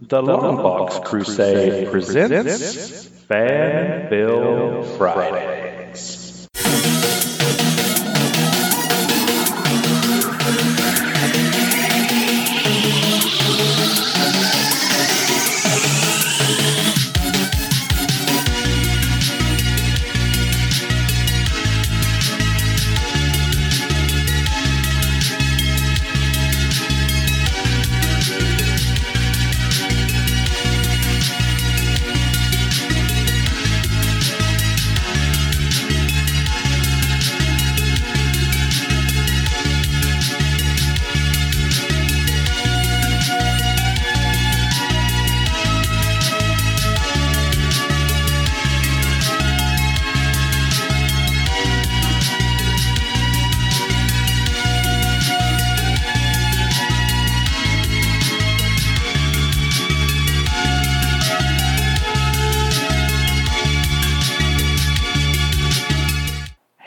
The Longbox Crusade presents Fan Film Fridays.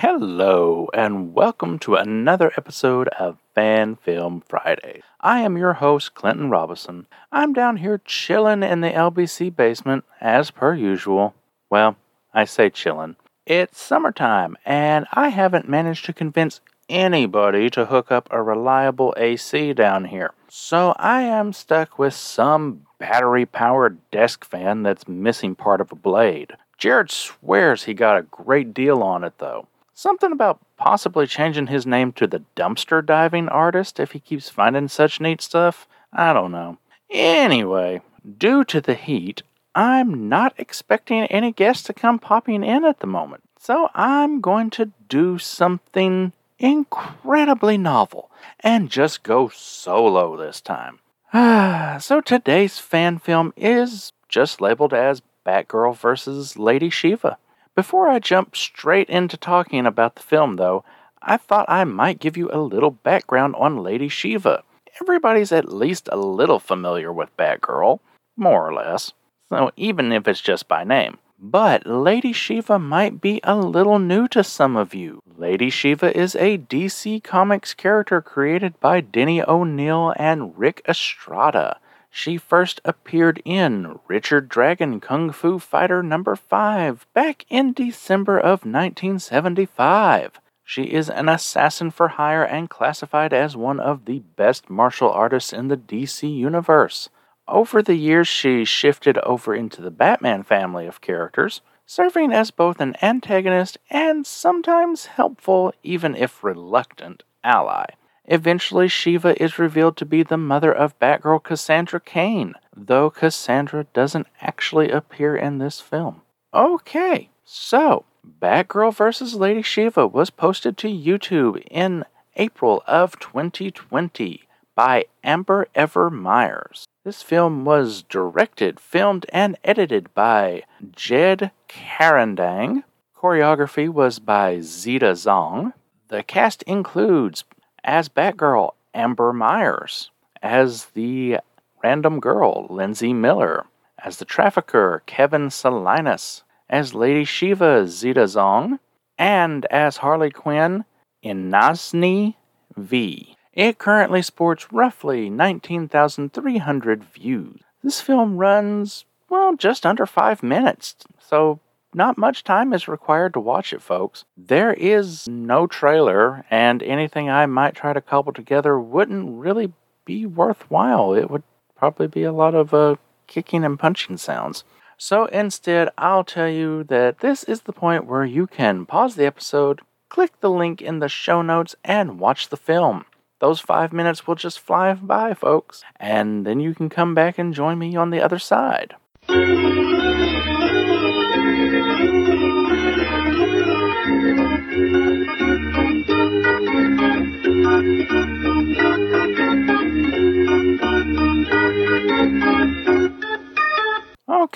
Hello, and welcome to another episode of Fan Film Friday. I am your host, Clinton Robinson. I'm down here chilling in the LBC basement, as per usual. Well, I say chilling. It's summertime, and I haven't managed to convince anybody to hook up a reliable AC down here. So I am stuck with some battery powered desk fan that's missing part of a blade. Jared swears he got a great deal on it, though. Something about possibly changing his name to the dumpster diving artist if he keeps finding such neat stuff. I don't know. Anyway, due to the heat, I'm not expecting any guests to come popping in at the moment. So I'm going to do something incredibly novel and just go solo this time. so today's fan film is just labeled as Batgirl versus Lady Shiva. Before I jump straight into talking about the film, though, I thought I might give you a little background on Lady Shiva. Everybody's at least a little familiar with Batgirl, more or less, so even if it's just by name. But Lady Shiva might be a little new to some of you. Lady Shiva is a DC Comics character created by Denny O'Neil and Ric Estrada. She first appeared in Richard Dragon Kung Fu Fighter number 5 back in December of 1975. She is an assassin for hire and classified as one of the best martial artists in the DC universe. Over the years, she shifted over into the Batman family of characters, serving as both an antagonist and sometimes helpful, even if reluctant, ally. Eventually, Shiva is revealed to be the mother of Batgirl Cassandra Cain, though Cassandra doesn't actually appear in this film. Okay, so Batgirl vs. Lady Shiva was posted to YouTube in April of 2020 by Amber Ever Myers. This film was directed, filmed, and edited by Jed Karandang. Choreography was by Zeta Zong. The cast includes as Batgirl, Amber Myers, as the random girl, Lindsay Miller, as the trafficker, Kevin Salinas, as Lady Shiva, Zeta Zong, and as Harley Quinn, Inazni V. It currently sports roughly 19,300 views. This film runs, well, just under five minutes, so not much time is required to watch it, folks. There is no trailer, and anything I might try to cobble together wouldn't really be worthwhile. It would probably be a lot of uh, kicking and punching sounds. So instead, I'll tell you that this is the point where you can pause the episode, click the link in the show notes, and watch the film. Those five minutes will just fly by, folks, and then you can come back and join me on the other side.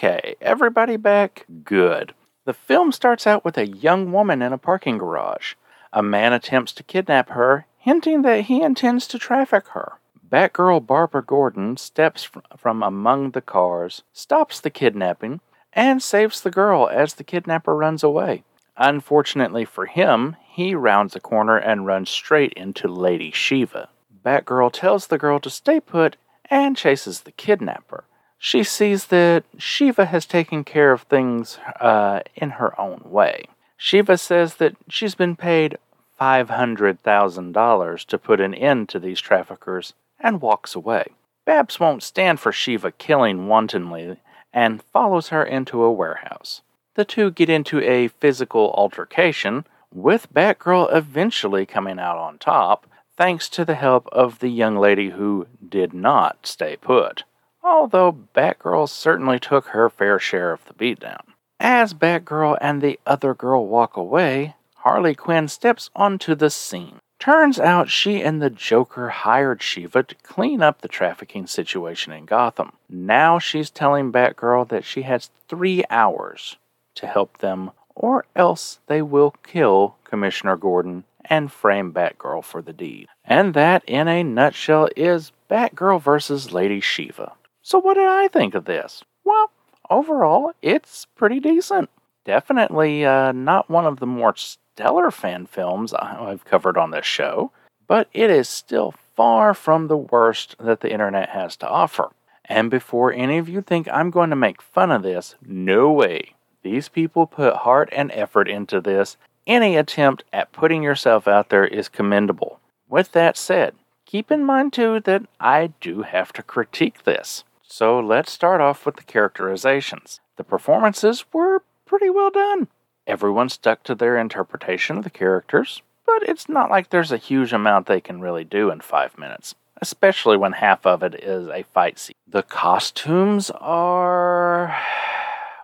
Okay, everybody back? Good. The film starts out with a young woman in a parking garage. A man attempts to kidnap her, hinting that he intends to traffic her. Batgirl Barbara Gordon steps from among the cars, stops the kidnapping, and saves the girl as the kidnapper runs away. Unfortunately for him, he rounds a corner and runs straight into Lady Shiva. Batgirl tells the girl to stay put and chases the kidnapper. She sees that Shiva has taken care of things uh, in her own way. Shiva says that she's been paid $500,000 to put an end to these traffickers and walks away. Babs won't stand for Shiva killing wantonly and follows her into a warehouse. The two get into a physical altercation, with Batgirl eventually coming out on top, thanks to the help of the young lady who did not stay put. Although Batgirl certainly took her fair share of the beatdown. As Batgirl and the other girl walk away, Harley Quinn steps onto the scene. Turns out she and the Joker hired Shiva to clean up the trafficking situation in Gotham. Now she's telling Batgirl that she has three hours to help them, or else they will kill Commissioner Gordon and frame Batgirl for the deed. And that, in a nutshell, is Batgirl versus Lady Shiva. So, what did I think of this? Well, overall, it's pretty decent. Definitely uh, not one of the more stellar fan films I've covered on this show, but it is still far from the worst that the internet has to offer. And before any of you think I'm going to make fun of this, no way. These people put heart and effort into this. Any attempt at putting yourself out there is commendable. With that said, keep in mind too that I do have to critique this. So let's start off with the characterizations. The performances were pretty well done. Everyone stuck to their interpretation of the characters, but it's not like there's a huge amount they can really do in five minutes, especially when half of it is a fight scene. The costumes are.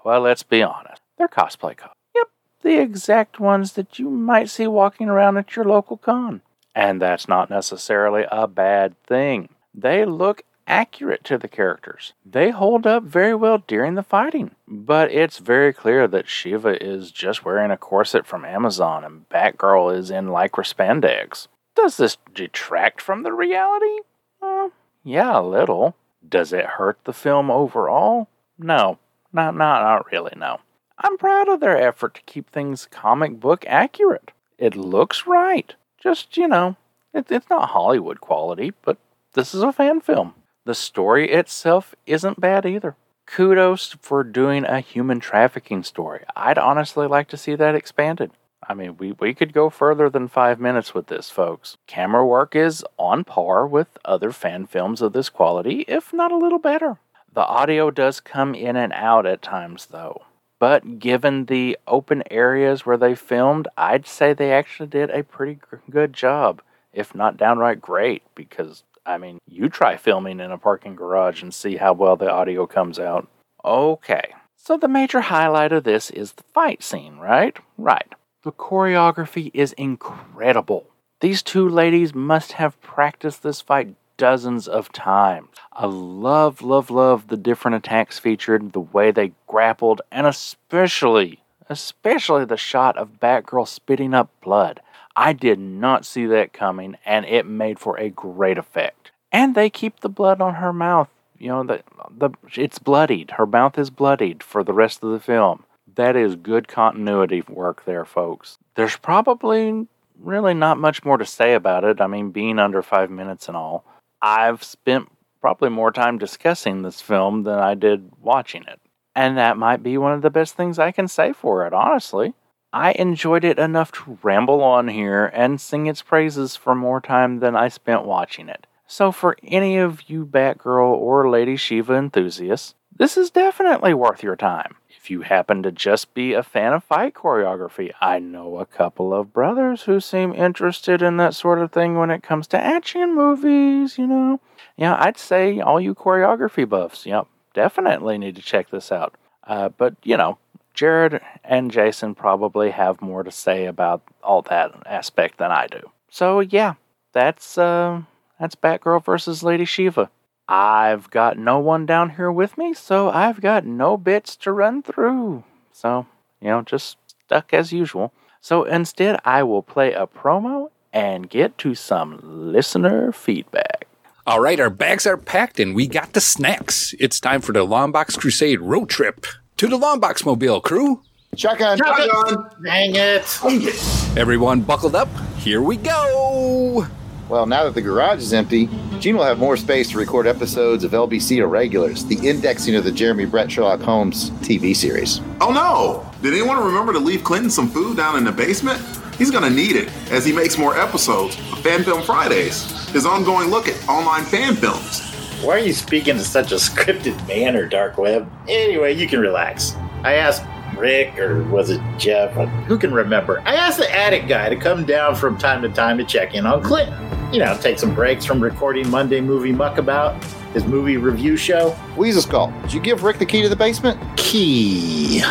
Well, let's be honest. They're cosplay costumes. Yep, the exact ones that you might see walking around at your local con. And that's not necessarily a bad thing. They look accurate to the characters. They hold up very well during the fighting, but it's very clear that Shiva is just wearing a corset from Amazon and Batgirl is in lycra spandex. Does this detract from the reality? Uh, yeah, a little. Does it hurt the film overall? No, not, not, not really, no. I'm proud of their effort to keep things comic book accurate. It looks right. Just, you know, it, it's not Hollywood quality, but this is a fan film. The story itself isn't bad either. Kudos for doing a human trafficking story. I'd honestly like to see that expanded. I mean, we, we could go further than five minutes with this, folks. Camera work is on par with other fan films of this quality, if not a little better. The audio does come in and out at times, though. But given the open areas where they filmed, I'd say they actually did a pretty good job, if not downright great, because I mean, you try filming in a parking garage and see how well the audio comes out. Okay, so the major highlight of this is the fight scene, right? Right. The choreography is incredible. These two ladies must have practiced this fight dozens of times. I love, love, love the different attacks featured, the way they grappled, and especially, especially the shot of Batgirl spitting up blood. I did not see that coming, and it made for a great effect. And they keep the blood on her mouth. You know, the, the it's bloodied. Her mouth is bloodied for the rest of the film. That is good continuity work there, folks. There's probably really not much more to say about it. I mean, being under five minutes and all. I've spent probably more time discussing this film than I did watching it. And that might be one of the best things I can say for it, honestly. I enjoyed it enough to ramble on here and sing its praises for more time than I spent watching it. So, for any of you Batgirl or Lady Shiva enthusiasts, this is definitely worth your time. If you happen to just be a fan of fight choreography, I know a couple of brothers who seem interested in that sort of thing when it comes to action movies, you know. Yeah, I'd say all you choreography buffs, yep, definitely need to check this out. Uh, but, you know, Jared and Jason probably have more to say about all that aspect than I do. So yeah, that's uh, that's Batgirl versus Lady Shiva. I've got no one down here with me, so I've got no bits to run through. So, you know, just stuck as usual. So instead, I will play a promo and get to some listener feedback. All right, our bags are packed and we got the snacks. It's time for the Longbox Crusade road trip to the Longbox Mobile crew. Shotgun. Shotgun. Dang it. Everyone buckled up. Here we go. Well, now that the garage is empty, Gene will have more space to record episodes of LBC Irregulars, the indexing of the Jeremy Brett Sherlock Holmes TV series. Oh no! Did anyone remember to leave Clinton some food down in the basement? He's gonna need it as he makes more episodes of Fan Film Fridays, his ongoing look at online fan films. Why are you speaking in such a scripted manner, Dark Web? Anyway, you can relax. I asked Rick, or was it Jeff? Who can remember? I asked the attic guy to come down from time to time to check in on Clinton. You know, take some breaks from recording Monday Movie Muckabout, his movie review show. Weasel Skull, did you give Rick the key to the basement? Key.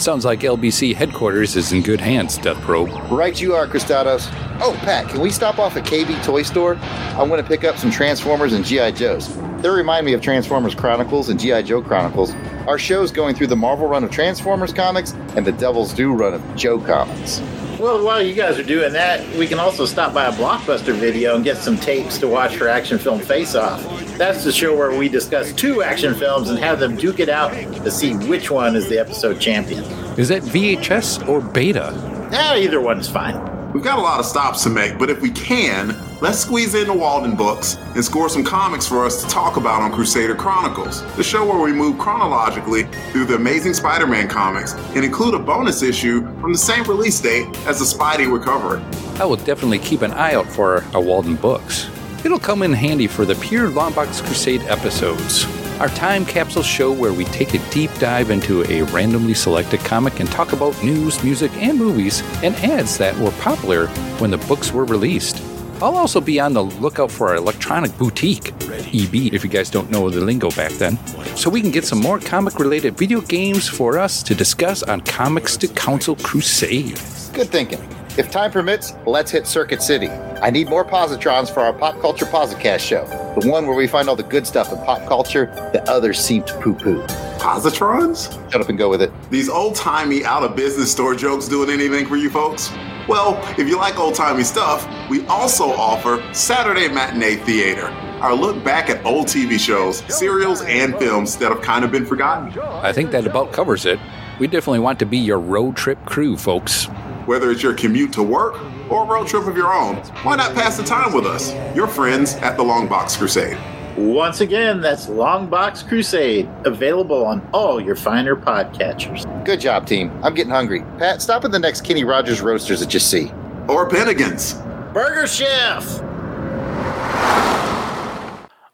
Sounds like LBC headquarters is in good hands, Death Probe. Right you are, Cristados. Oh, Pat, can we stop off at KB Toy Store? I want to pick up some Transformers and G.I. Joes. They remind me of Transformers Chronicles and G.I. Joe Chronicles. Our show's going through the Marvel run of Transformers comics and the Devil's Due run of Joe comics. Well, while you guys are doing that, we can also stop by a Blockbuster video and get some tapes to watch for Action Film Face Off. That's the show where we discuss two action films and have them duke it out to see which one is the episode champion. Is that VHS or beta? Eh, either one's fine. We've got a lot of stops to make, but if we can, let's squeeze in the Waldenbooks and score some comics for us to talk about on Crusader Chronicles, the show where we move chronologically through the Amazing Spider Man comics and include a bonus issue from the same release date as the Spidey we're covering. I will definitely keep an eye out for our Waldenbooks. It'll come in handy for the Pure Longbox Crusade episodes. Our time capsule show where we take a deep dive into a randomly selected comic and talk about news, music, and movies and ads that were popular when the books were released. I'll also be on the lookout for our electronic boutique, EB, if you guys don't know the lingo back then, so we can get some more comic related video games for us to discuss on Comics to Console Crusade. Good thinking. If time permits, let's hit Circuit City. I need more positrons for our Pop Culture Posicast show, the one where we find all the good stuff in pop culture that others seem to poo poo. Positrons? Shut up and go with it. These old timey, out of business store jokes doing anything for you folks? Well, if you like old timey stuff, we also offer Saturday Matinee Theater, our look back at old TV shows, serials, and films that have kind of been forgotten. I think that about covers it. We definitely want to be your road trip crew, folks. Whether it's your commute to work or a road trip of your own, why not pass the time with us, your friends at the Longbox Crusade? Once again, that's Longbox Crusade, available on all your finer podcatchers. Good job, team. I'm getting hungry. Pat, stop at the next Kenny Rogers Roasters that you see. Or Bennigan's. Burger Chef!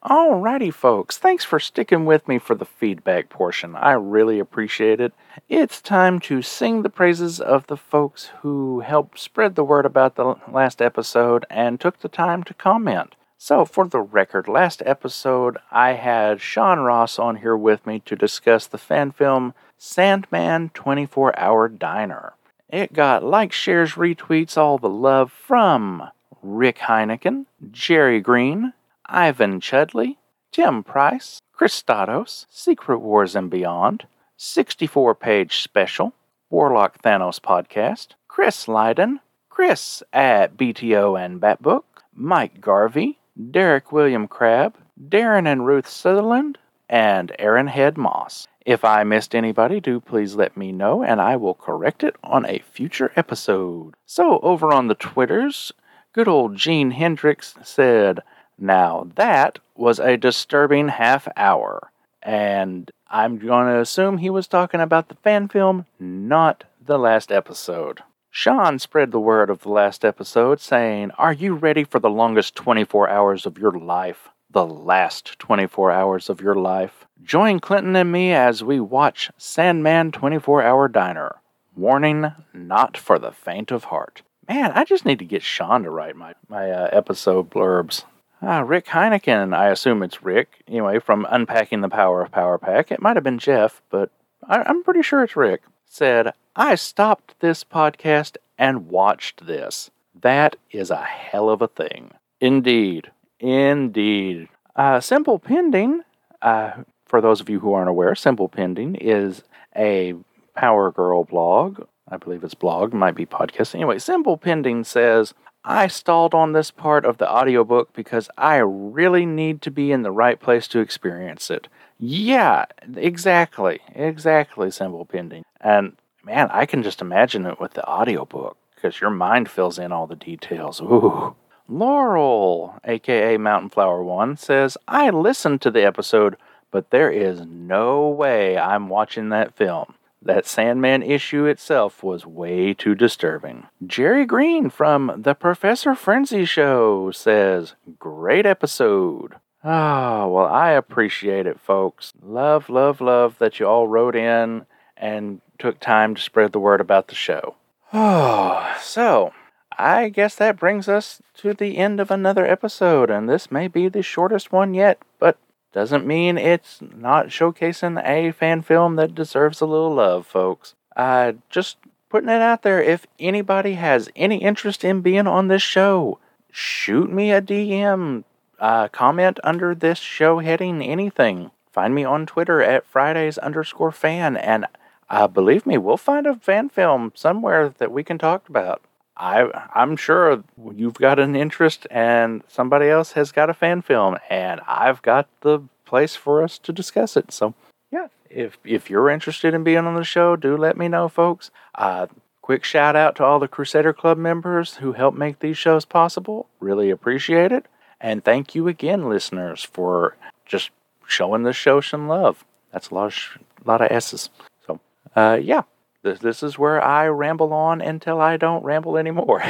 Alrighty, folks. Thanks for sticking with me for the feedback portion. I really appreciate it. It's time to sing the praises of the folks who helped spread the word about the last episode and took the time to comment. So, for the record, last episode I had Sean Ross on here with me to discuss the fan film Sandman 24 Hour Diner. It got likes, shares, retweets, all the love from Rick Heineken, Jerry Green, Ivan Chudley, Tim Price, Christados, Secret Wars and Beyond, 64 page special, Warlock Thanos podcast, Chris Lydon, Chris at BTO and Batbook, Mike Garvey, Derek William Crabb, Darren and Ruth Sutherland, and Aaron Head Moss. If I missed anybody, do please let me know and I will correct it on a future episode. So, over on the Twitters, good old Gene Hendricks said, Now that was a disturbing half hour. And I'm going to assume he was talking about the fan film, not the last episode. Sean spread the word of the last episode saying, Are you ready for the longest 24 hours of your life? The last 24 hours of your life. Join Clinton and me as we watch Sandman 24 Hour Diner. Warning, not for the faint of heart. Man, I just need to get Sean to write my, my uh, episode blurbs. Ah, Rick Heineken, I assume it's Rick, anyway, from Unpacking the Power of Power Pack. It might have been Jeff, but I, I'm pretty sure it's Rick. Said, I stopped this podcast and watched this. That is a hell of a thing. Indeed. Indeed. Uh, Simple Pending, uh, for those of you who aren't aware, Simple Pending is a Power Girl blog. I believe it's blog, might be podcast. Anyway, Simple Pending says, I stalled on this part of the audiobook because I really need to be in the right place to experience it. Yeah, exactly. Exactly, Simple Pending. And man, I can just imagine it with the audiobook because your mind fills in all the details. Ooh. Laurel, aka Mountain Flower One, says, I listened to the episode, but there is no way I'm watching that film. That Sandman issue itself was way too disturbing. Jerry Green from The Professor Frenzy Show says, Great episode. Ah, well, I appreciate it, folks. Love, love, love that you all wrote in and took time to spread the word about the show. Oh, so I guess that brings us to the end of another episode, and this may be the shortest one yet, but doesn't mean it's not showcasing a fan film that deserves a little love, folks. Uh, just putting it out there. If anybody has any interest in being on this show, shoot me a DM. Uh, comment under this show heading, anything. Find me on Twitter at Fridays underscore fan, and uh, believe me, we'll find a fan film somewhere that we can talk about. I I'm sure you've got an interest and somebody else has got a fan film and I've got the place for us to discuss it. So yeah, if if you're interested in being on the show, do let me know, folks. Uh, quick shout out to all the Crusader Club members who help make these shows possible. Really appreciate it. And thank you again, listeners, for just showing the show some love. That's a lot of sh- lot of S's. So uh, yeah. This, this is where I ramble on until I don't ramble anymore.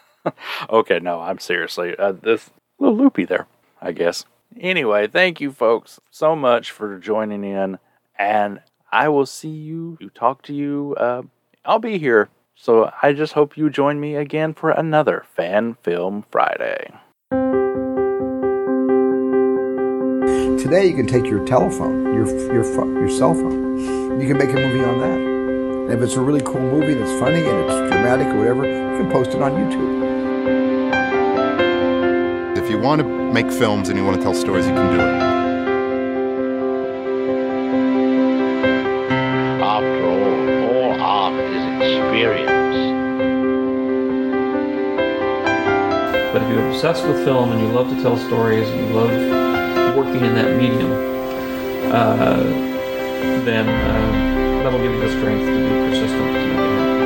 okay, no, I'm seriously uh, this little loopy there, I guess. Anyway, thank you folks so much for joining in, and I will see you, talk to you. Uh, I'll be here, so I just hope you join me again for another Fan Film Friday. Today, you can take your telephone, your your your cell phone. You can make a movie on that. And if it's a really cool movie that's funny and it's dramatic or whatever, you can post it on YouTube. If you want to make films and you want to tell stories, you can do it. After all, all art is experience. But if you're obsessed with film and you love to tell stories and you love working in that medium, uh, then uh, that'll give you the strength to be persistent.